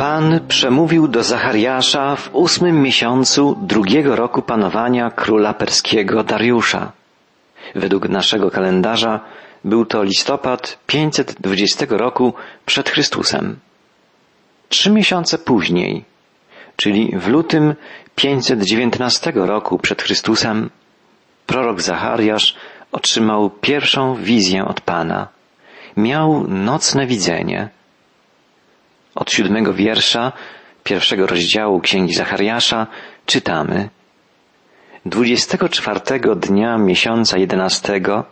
Pan przemówił do Zachariasza w ósmym miesiącu drugiego roku panowania króla perskiego Dariusza. Według naszego kalendarza był to listopad 520 roku przed Chrystusem. Trzy miesiące później, czyli w lutym 519 roku przed Chrystusem, prorok Zachariasz otrzymał pierwszą wizję od Pana. Miał nocne widzenie. Od siódmego wiersza pierwszego rozdziału Księgi Zachariasza czytamy Dwudziestego czwartego dnia miesiąca jedenastego,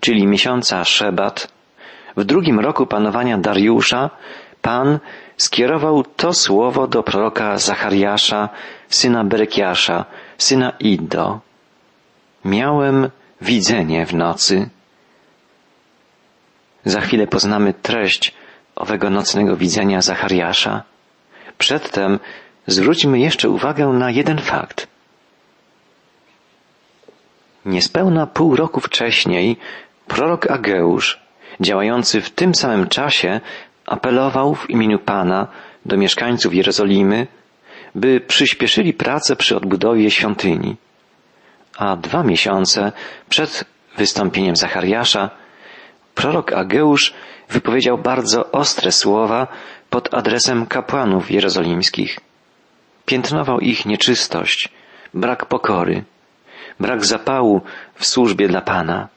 czyli miesiąca Szebat, w drugim roku panowania Dariusza, Pan skierował to słowo do proroka Zachariasza, syna Berekiasza, syna Iddo. Miałem widzenie w nocy. Za chwilę poznamy treść owego nocnego widzenia Zachariasza. Przedtem zwróćmy jeszcze uwagę na jeden fakt. Niespełna pół roku wcześniej prorok Ageusz, działający w tym samym czasie, apelował w imieniu Pana do mieszkańców Jerozolimy, by przyspieszyli pracę przy odbudowie świątyni. A dwa miesiące przed wystąpieniem Zachariasza prorok Ageusz wypowiedział bardzo ostre słowa pod adresem kapłanów jerozolimskich. Piętnował ich nieczystość, brak pokory, brak zapału w służbie dla Pana.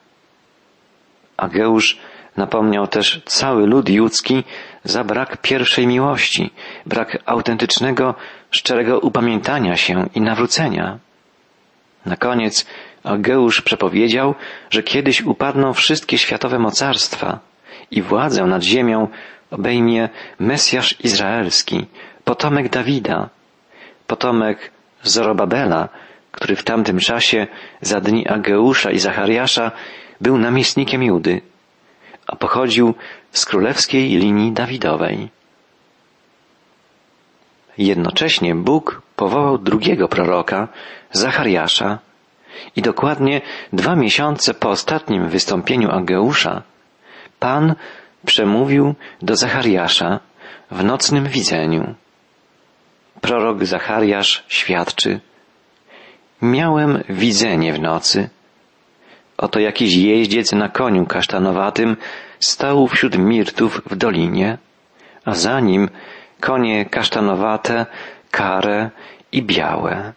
Ageusz napomniał też cały lud judzki za brak pierwszej miłości, brak autentycznego, szczerego upamiętania się i nawrócenia. Na koniec Ageusz przepowiedział, że kiedyś upadną wszystkie światowe mocarstwa i władzę nad ziemią obejmie Mesjasz Izraelski, potomek Dawida, potomek Zorobabela, który w tamtym czasie za dni Ageusza i Zachariasza był namiestnikiem Judy, a pochodził z królewskiej linii Dawidowej. Jednocześnie Bóg powołał drugiego proroka, Zachariasza, i dokładnie dwa miesiące po ostatnim wystąpieniu Ageusza, Pan przemówił do Zachariasza w nocnym widzeniu. Prorok Zachariasz świadczy, Miałem widzenie w nocy. Oto jakiś jeździec na koniu kasztanowatym stał wśród mirtów w dolinie, a za nim konie kasztanowate, kare i białe.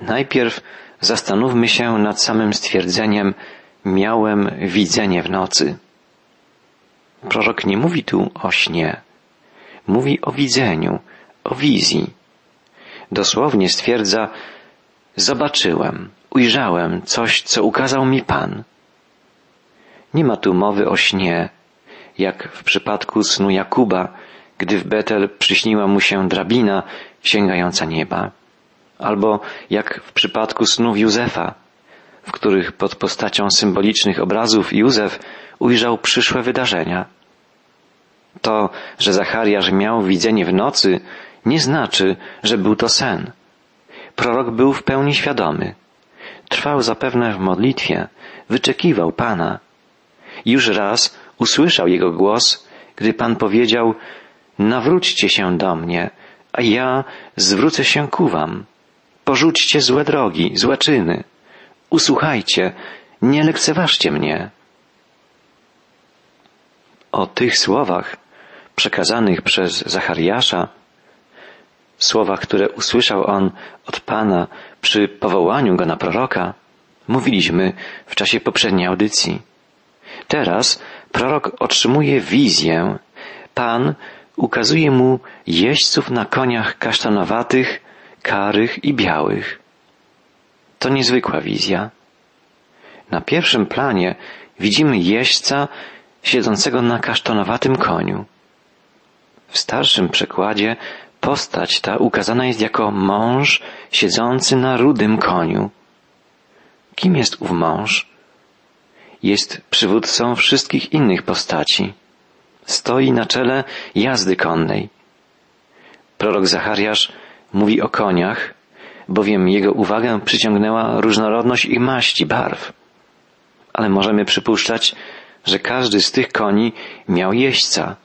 Najpierw zastanówmy się nad samym stwierdzeniem miałem widzenie w nocy. Prorok nie mówi tu o śnie. Mówi o widzeniu, o wizji. Dosłownie stwierdza zobaczyłem, ujrzałem coś, co ukazał mi Pan. Nie ma tu mowy o śnie, jak w przypadku snu Jakuba, gdy w Betel przyśniła mu się drabina sięgająca nieba, albo jak w przypadku snów Józefa, w których pod postacią symbolicznych obrazów Józef ujrzał przyszłe wydarzenia. To, że Zachariasz miał widzenie w nocy, nie znaczy, że był to sen. Prorok był w pełni świadomy. Trwał zapewne w modlitwie, wyczekiwał Pana. Już raz usłyszał jego głos, gdy Pan powiedział, nawróćcie się do mnie, a ja zwrócę się ku wam. Porzućcie złe drogi, złe czyny. Usłuchajcie, nie lekceważcie mnie. O tych słowach przekazanych przez Zachariasza, słowach, które usłyszał on od Pana przy powołaniu go na proroka, mówiliśmy w czasie poprzedniej audycji. Teraz prorok otrzymuje wizję. Pan ukazuje mu jeźdźców na koniach kasztanowatych, karych i białych. To niezwykła wizja. Na pierwszym planie widzimy jeźdźca siedzącego na kasztanowatym koniu. W starszym przekładzie postać ta ukazana jest jako mąż siedzący na rudym koniu. Kim jest ów mąż? Jest przywódcą wszystkich innych postaci. Stoi na czele jazdy konnej. Prorok Zachariasz mówi o koniach, bowiem jego uwagę przyciągnęła różnorodność ich maści, barw. Ale możemy przypuszczać, że każdy z tych koni miał jeźdźca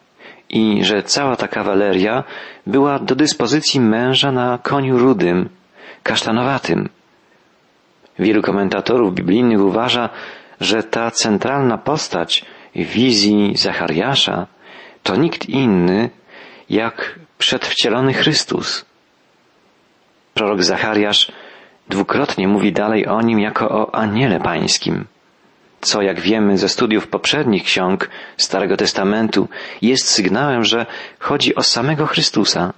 i że cała ta kawaleria była do dyspozycji męża na koniu rudym, kasztanowatym. Wielu komentatorów biblijnych uważa, że ta centralna postać wizji Zachariasza to nikt inny jak przedwcielony Chrystus. Prorok Zachariasz dwukrotnie mówi dalej o nim jako o aniele pańskim, co jak wiemy ze studiów poprzednich ksiąg Starego Testamentu jest sygnałem, że chodzi o samego Chrystusa.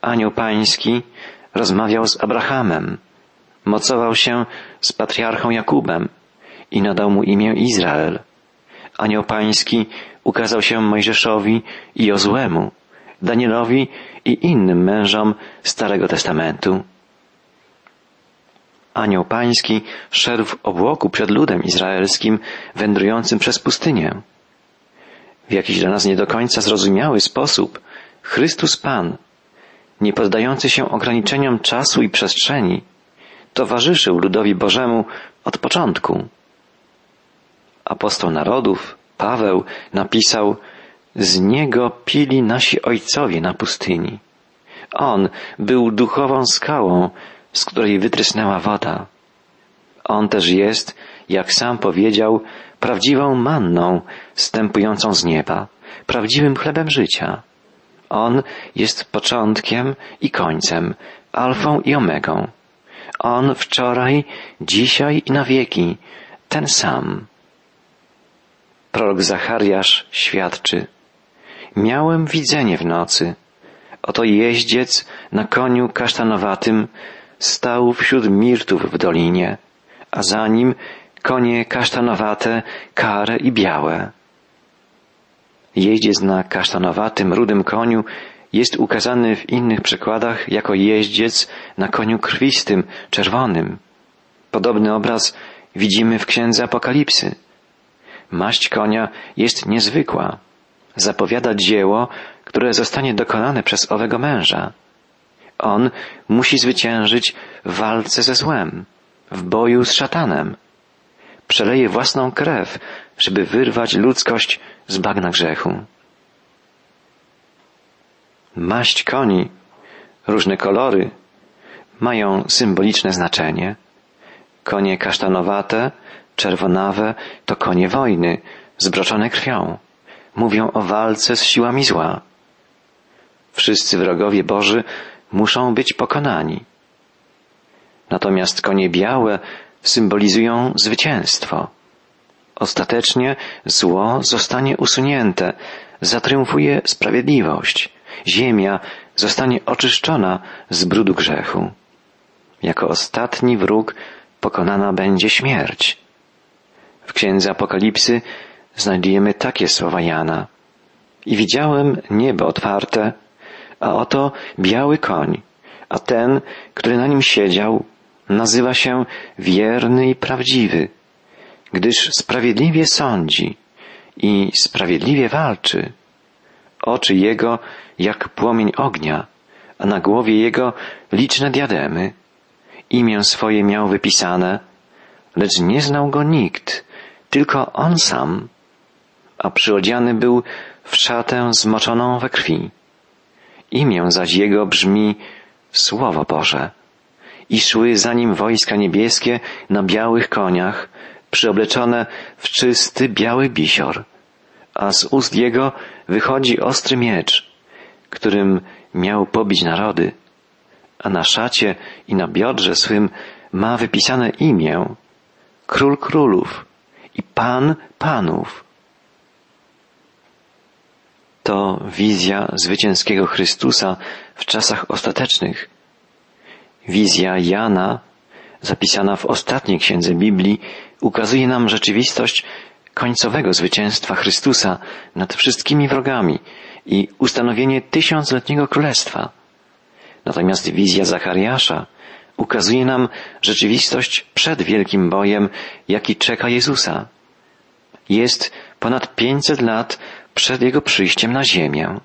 Anioł pański rozmawiał z Abrahamem, mocował się z patriarchą Jakubem i nadał mu imię Izrael. Anioł pański ukazał się Mojżeszowi i Jozłemu, Danielowi i innym mężom Starego Testamentu. Anioł pański szedł w obłoku przed ludem izraelskim wędrującym przez pustynię. W jakiś dla nas nie do końca zrozumiały sposób Chrystus Pan, nie poddający się ograniczeniom czasu i przestrzeni, towarzyszył ludowi Bożemu od początku. Apostoł narodów, Paweł, napisał, z niego pili nasi ojcowie na pustyni. On był duchową skałą, z której wytrysnęła woda. On też jest, jak sam powiedział, prawdziwą manną stępującą z nieba, prawdziwym chlebem życia. On jest początkiem i końcem, alfą i omegą. On wczoraj, dzisiaj i na wieki, ten sam. Prorok Zachariasz świadczy. Miałem widzenie w nocy. Oto jeździec na koniu kasztanowatym stał wśród mirtów w dolinie, a za nim konie kasztanowate, kare i białe. Jeździec na kasztanowatym, rudym koniu jest ukazany w innych przykładach jako jeździec na koniu krwistym, czerwonym. Podobny obraz widzimy w księdze Apokalipsy. Maść konia jest niezwykła. Zapowiada dzieło, które zostanie dokonane przez owego męża. On musi zwyciężyć w walce ze złem, w boju z szatanem. Przeleje własną krew, żeby wyrwać ludzkość z bagna grzechu. Maść koni, różne kolory, mają symboliczne znaczenie. Konie kasztanowate, czerwonawe to konie wojny, zbroczone krwią. Mówią o walce z siłami zła. Wszyscy wrogowie Boży muszą być pokonani. Natomiast konie białe symbolizują zwycięstwo. Ostatecznie zło zostanie usunięte, zatriumfuje sprawiedliwość. Ziemia zostanie oczyszczona z brudu grzechu. Jako ostatni wróg pokonana będzie śmierć. W księdze Apokalipsy znajdujemy takie słowa Jana. I widziałem niebo otwarte, a oto biały koń, a ten, który na nim siedział, nazywa się wierny i prawdziwy, gdyż sprawiedliwie sądzi i sprawiedliwie walczy. Oczy jego jak płomień ognia, a na głowie jego liczne diademy. Imię swoje miał wypisane, lecz nie znał go nikt, tylko on sam, a przyodziany był w szatę zmoczoną we krwi. Imię zaś jego brzmi Słowo Boże. I szły za nim wojska niebieskie na białych koniach, przyobleczone w czysty biały bisior, a z ust jego wychodzi ostry miecz, którym miał pobić narody, a na szacie i na biodrze swym ma wypisane imię Król Królów i Pan Panów to wizja zwycięskiego Chrystusa w czasach ostatecznych. Wizja Jana, zapisana w ostatniej księdze Biblii, ukazuje nam rzeczywistość końcowego zwycięstwa Chrystusa nad wszystkimi wrogami i ustanowienie tysiącletniego królestwa. Natomiast wizja Zachariasza ukazuje nam rzeczywistość przed wielkim bojem, jaki czeka Jezusa. Jest ponad 500 lat przed Jego przyjściem na ziemię.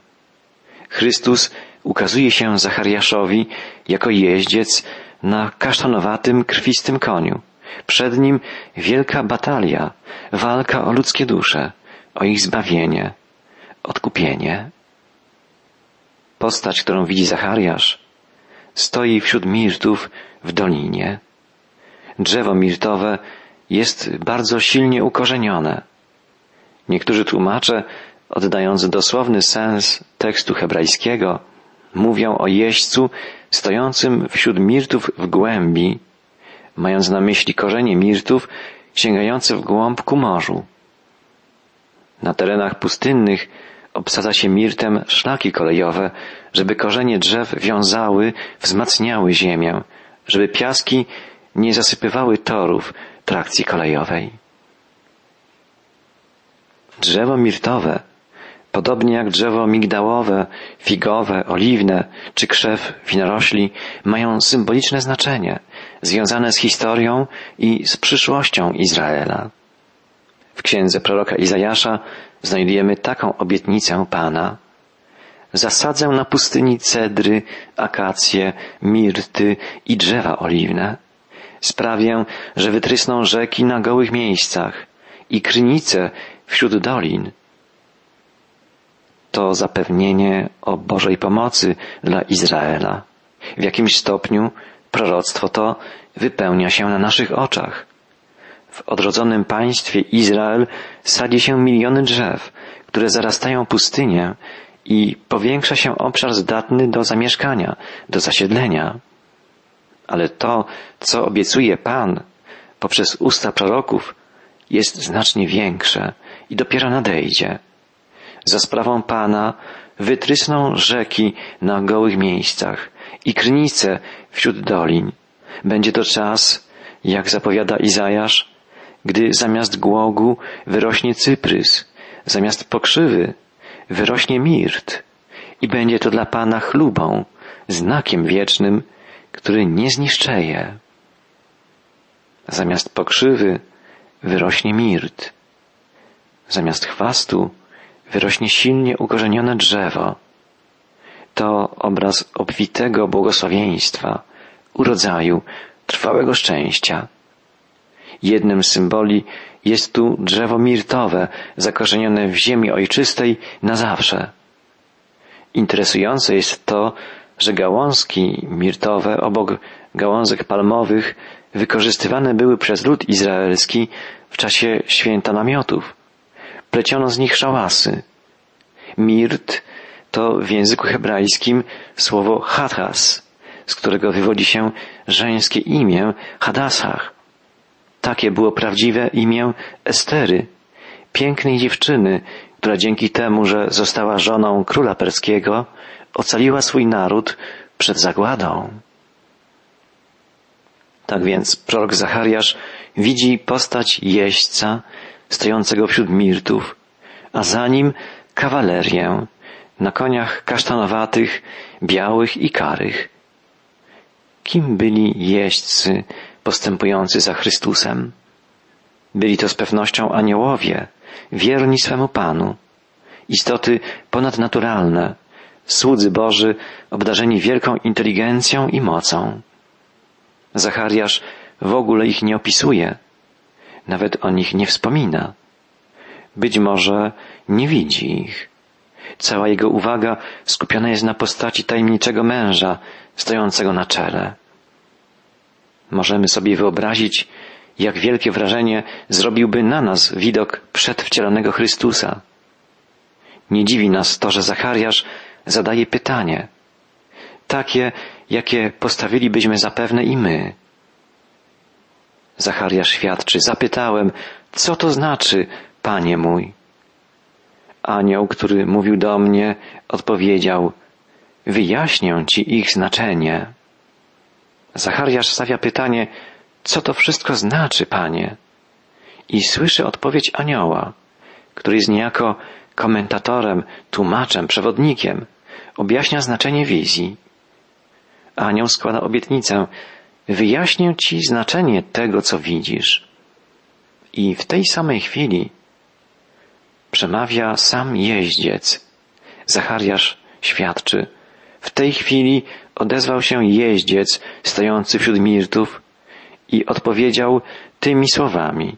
Chrystus ukazuje się Zachariaszowi jako jeździec na kasztanowatym, krwistym koniu. Przed nim wielka batalia, walka o ludzkie dusze, o ich zbawienie. odkupienie. Postać, którą widzi Zachariasz, stoi wśród mirtów w dolinie. Drzewo mirtowe jest bardzo silnie ukorzenione. Niektórzy tłumacze, oddając dosłowny sens tekstu hebrajskiego, mówią o jeźdźcu stojącym wśród mirtów w głębi, mając na myśli korzenie mirtów sięgające w głąb ku morzu. Na terenach pustynnych obsadza się mirtem szlaki kolejowe, żeby korzenie drzew wiązały, wzmacniały ziemię, żeby piaski nie zasypywały torów trakcji kolejowej. Drzewo mirtowe, podobnie jak drzewo migdałowe, figowe, oliwne czy krzew winorośli, mają symboliczne znaczenie, związane z historią i z przyszłością Izraela. W księdze proroka Izajasza znajdujemy taką obietnicę Pana. Zasadzę na pustyni cedry, akacje, mirty i drzewa oliwne. Sprawię, że wytrysną rzeki na gołych miejscach i krynice wśród dolin. To zapewnienie o Bożej pomocy dla Izraela. W jakimś stopniu proroctwo to wypełnia się na naszych oczach. W odrodzonym państwie Izrael sadzi się miliony drzew, które zarastają pustynię i powiększa się obszar zdatny do zamieszkania, do zasiedlenia. Ale to, co obiecuje Pan poprzez usta proroków, jest znacznie większe i dopiero nadejdzie. Za sprawą Pana wytrysną rzeki na gołych miejscach i krynice wśród dolin. Będzie to czas, jak zapowiada Izajasz, gdy zamiast głogu wyrośnie cyprys, zamiast pokrzywy wyrośnie mirt i będzie to dla Pana chlubą, znakiem wiecznym, który nie zniszczeje. Zamiast pokrzywy wyrośnie mirt. Zamiast chwastu wyrośnie silnie ukorzenione drzewo. To obraz obfitego błogosławieństwa, urodzaju, trwałego szczęścia. Jednym z symboli jest tu drzewo mirtowe, zakorzenione w ziemi ojczystej na zawsze. Interesujące jest to, że gałązki mirtowe obok gałązek palmowych wykorzystywane były przez lud izraelski w czasie święta namiotów. Pleciono z nich szałasy. Mirt to w języku hebrajskim słowo hadas, z którego wywodzi się żeńskie imię Hadasach. Takie było prawdziwe imię Estery, pięknej dziewczyny, która dzięki temu, że została żoną króla perskiego, ocaliła swój naród przed zagładą. Tak więc prorok Zachariasz widzi postać jeźdźca stojącego wśród mirtów, a za nim kawalerię na koniach kasztanowatych, białych i karych. Kim byli jeźdźcy postępujący za Chrystusem? Byli to z pewnością aniołowie, wierni swemu Panu, istoty ponadnaturalne, słudzy Boży obdarzeni wielką inteligencją i mocą. Zachariasz w ogóle ich nie opisuje, nawet o nich nie wspomina. Być może nie widzi ich. Cała jego uwaga skupiona jest na postaci tajemniczego męża stojącego na czele. Możemy sobie wyobrazić, jak wielkie wrażenie zrobiłby na nas widok przedwcielanego Chrystusa. Nie dziwi nas to, że Zachariasz zadaje pytanie, takie, jakie postawilibyśmy zapewne i my. Zachariasz świadczy, zapytałem, co to znaczy, panie mój? Anioł, który mówił do mnie, odpowiedział, wyjaśnię ci ich znaczenie. Zachariasz stawia pytanie, co to wszystko znaczy, panie? I słyszy odpowiedź anioła, który jest niejako komentatorem, tłumaczem, przewodnikiem, objaśnia znaczenie wizji. Anioł składa obietnicę, wyjaśnię ci znaczenie tego, co widzisz. I w tej samej chwili przemawia sam jeździec. Zachariasz świadczy. W tej chwili odezwał się jeździec stojący wśród mirtów i odpowiedział tymi słowami.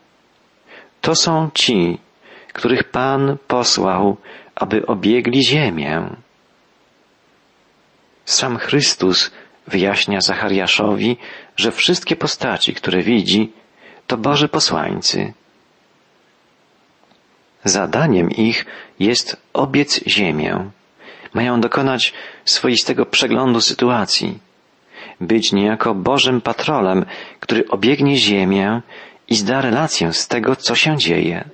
To są ci, których Pan posłał, aby obiegli ziemię. Sam Chrystus wyjaśnia Zachariaszowi, że wszystkie postaci, które widzi, to Boży posłańcy. Zadaniem ich jest obiec ziemię. Mają dokonać swoistego przeglądu sytuacji, być niejako Bożym patrolem, który obiegnie ziemię i zda relację z tego, co się dzieje.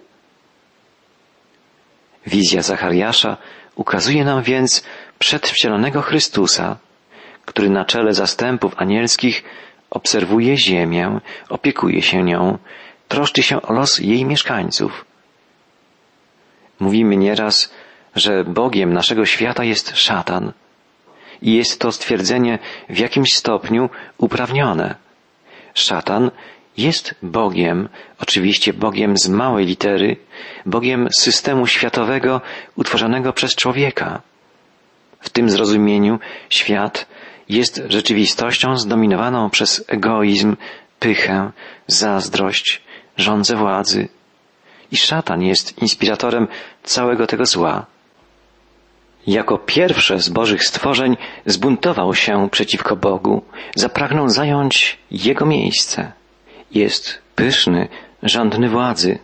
Wizja Zachariasza ukazuje nam więc przedwcielonego Chrystusa, który na czele zastępów anielskich obserwuje ziemię, opiekuje się nią, troszczy się o los jej mieszkańców. Mówimy nieraz, że Bogiem naszego świata jest szatan. I jest to stwierdzenie w jakimś stopniu uprawnione. Szatan jest Bogiem, oczywiście Bogiem z małej litery, Bogiem systemu światowego utworzonego przez człowieka. W tym zrozumieniu świat jest rzeczywistością zdominowaną przez egoizm, pychę, zazdrość, rządzę władzy. I szatan jest inspiratorem całego tego zła. Jako pierwsze z Bożych stworzeń zbuntował się przeciwko Bogu, zapragnął zająć Jego miejsce. Jest pyszny, żądny władzy.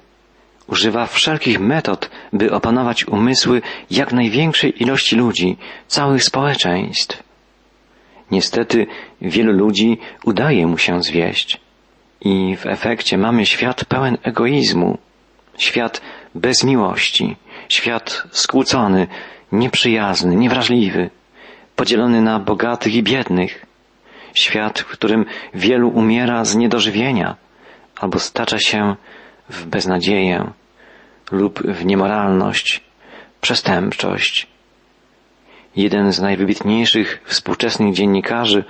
Używa wszelkich metod, by opanować umysły jak największej ilości ludzi, całych społeczeństw. Niestety wielu ludzi udaje mu się zwieść. I w efekcie mamy świat pełen egoizmu, świat bez miłości, świat skłócony, nieprzyjazny, niewrażliwy, podzielony na bogatych i biednych, świat, w którym wielu umiera z niedożywienia albo stacza się w beznadzieję lub w niemoralność, przestępczość. Jeden z najwybitniejszych współczesnych dziennikarzy,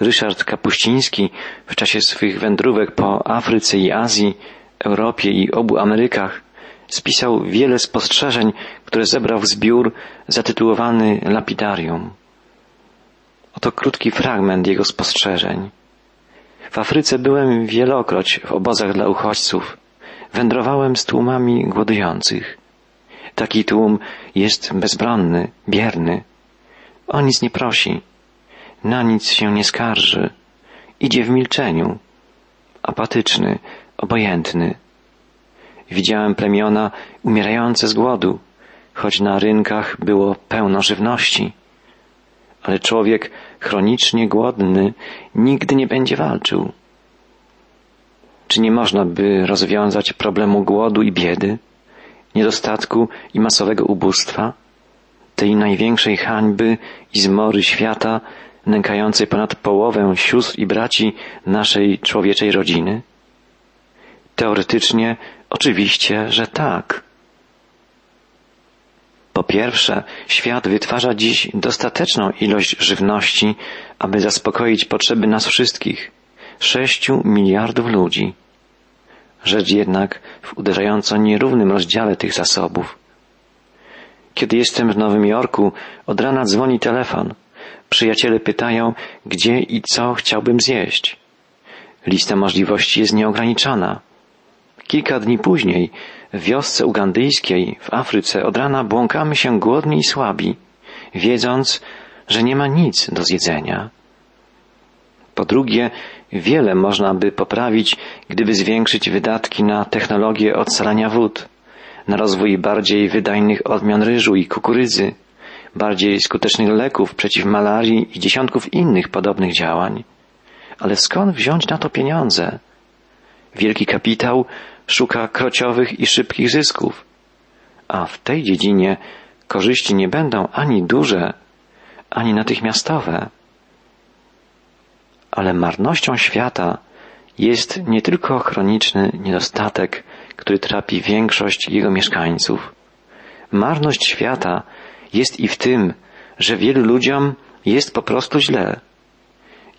Ryszard Kapuściński, w czasie swych wędrówek po Afryce i Azji, Europie i obu Amerykach, spisał wiele spostrzeżeń, które zebrał w zbiór zatytułowany Lapidarium. Oto krótki fragment jego spostrzeżeń. W Afryce byłem wielokroć w obozach dla uchodźców. Wędrowałem z tłumami głodujących. Taki tłum jest bezbronny, bierny. O nic nie prosi, na nic się nie skarży. Idzie w milczeniu, apatyczny, obojętny. Widziałem plemiona umierające z głodu, choć na rynkach było pełno żywności. Ale człowiek chronicznie głodny nigdy nie będzie walczył. Czy nie można by rozwiązać problemu głodu i biedy, niedostatku i masowego ubóstwa, tej największej hańby i zmory świata, nękającej ponad połowę sióstr i braci naszej człowieczej rodziny? Teoretycznie oczywiście, że tak. Po pierwsze, świat wytwarza dziś dostateczną ilość żywności, aby zaspokoić potrzeby nas wszystkich, sześciu miliardów ludzi. Rzecz jednak w uderzająco nierównym rozdziale tych zasobów. Kiedy jestem w Nowym Jorku, od rana dzwoni telefon. Przyjaciele pytają, gdzie i co chciałbym zjeść. Lista możliwości jest nieograniczona. Kilka dni później w wiosce ugandyjskiej w Afryce od rana błąkamy się głodni i słabi, wiedząc, że nie ma nic do zjedzenia. Po drugie, wiele można by poprawić, gdyby zwiększyć wydatki na technologię odsalania wód, na rozwój bardziej wydajnych odmian ryżu i kukurydzy, bardziej skutecznych leków przeciw malarii i dziesiątków innych podobnych działań. Ale skąd wziąć na to pieniądze? Wielki kapitał szuka krociowych i szybkich zysków, a w tej dziedzinie korzyści nie będą ani duże, ani natychmiastowe. Ale marnością świata jest nie tylko chroniczny niedostatek, który trapi większość jego mieszkańców. Marność świata jest i w tym, że wielu ludziom jest po prostu źle.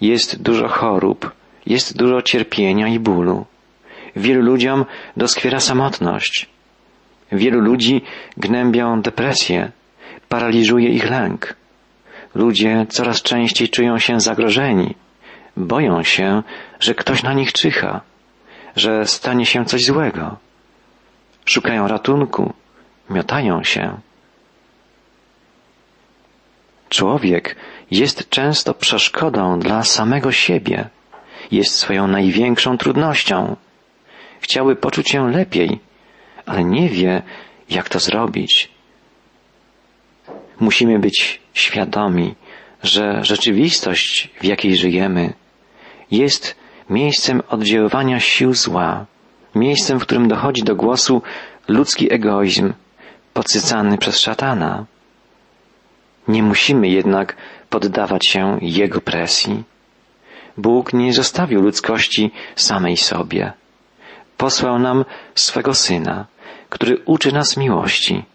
Jest dużo chorób, jest dużo cierpienia i bólu. Wielu ludziom doskwiera samotność. Wielu ludzi gnębią depresję, paraliżuje ich lęk. Ludzie coraz częściej czują się zagrożeni, boją się, że ktoś na nich czyha, że stanie się coś złego. Szukają ratunku, miotają się. Człowiek jest często przeszkodą dla samego siebie, jest swoją największą trudnością. Chciałby poczuć się lepiej, ale nie wie, jak to zrobić. Musimy być świadomi, że rzeczywistość, w jakiej żyjemy, jest miejscem oddziaływania sił zła, miejscem, w którym dochodzi do głosu ludzki egoizm, podsycany przez szatana. Nie musimy jednak poddawać się jego presji. Bóg nie zostawił ludzkości samej sobie. Posłał nam swego Syna, który uczy nas miłości,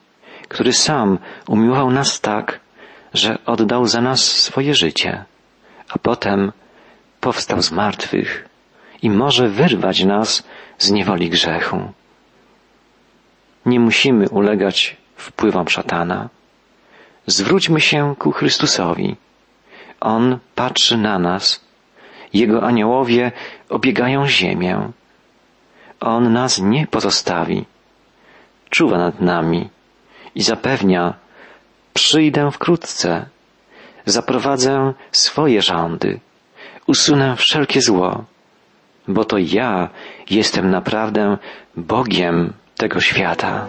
który sam umiłował nas tak, że oddał za nas swoje życie, a potem powstał z martwych i może wyrwać nas z niewoli grzechu. Nie musimy ulegać wpływom szatana. Zwróćmy się ku Chrystusowi. On patrzy na nas. Jego aniołowie obiegają ziemię. On nas nie pozostawi. Czuwa nad nami i zapewnia, przyjdę wkrótce, zaprowadzę swoje rządy, usunę wszelkie zło, bo to ja jestem naprawdę Bogiem tego świata.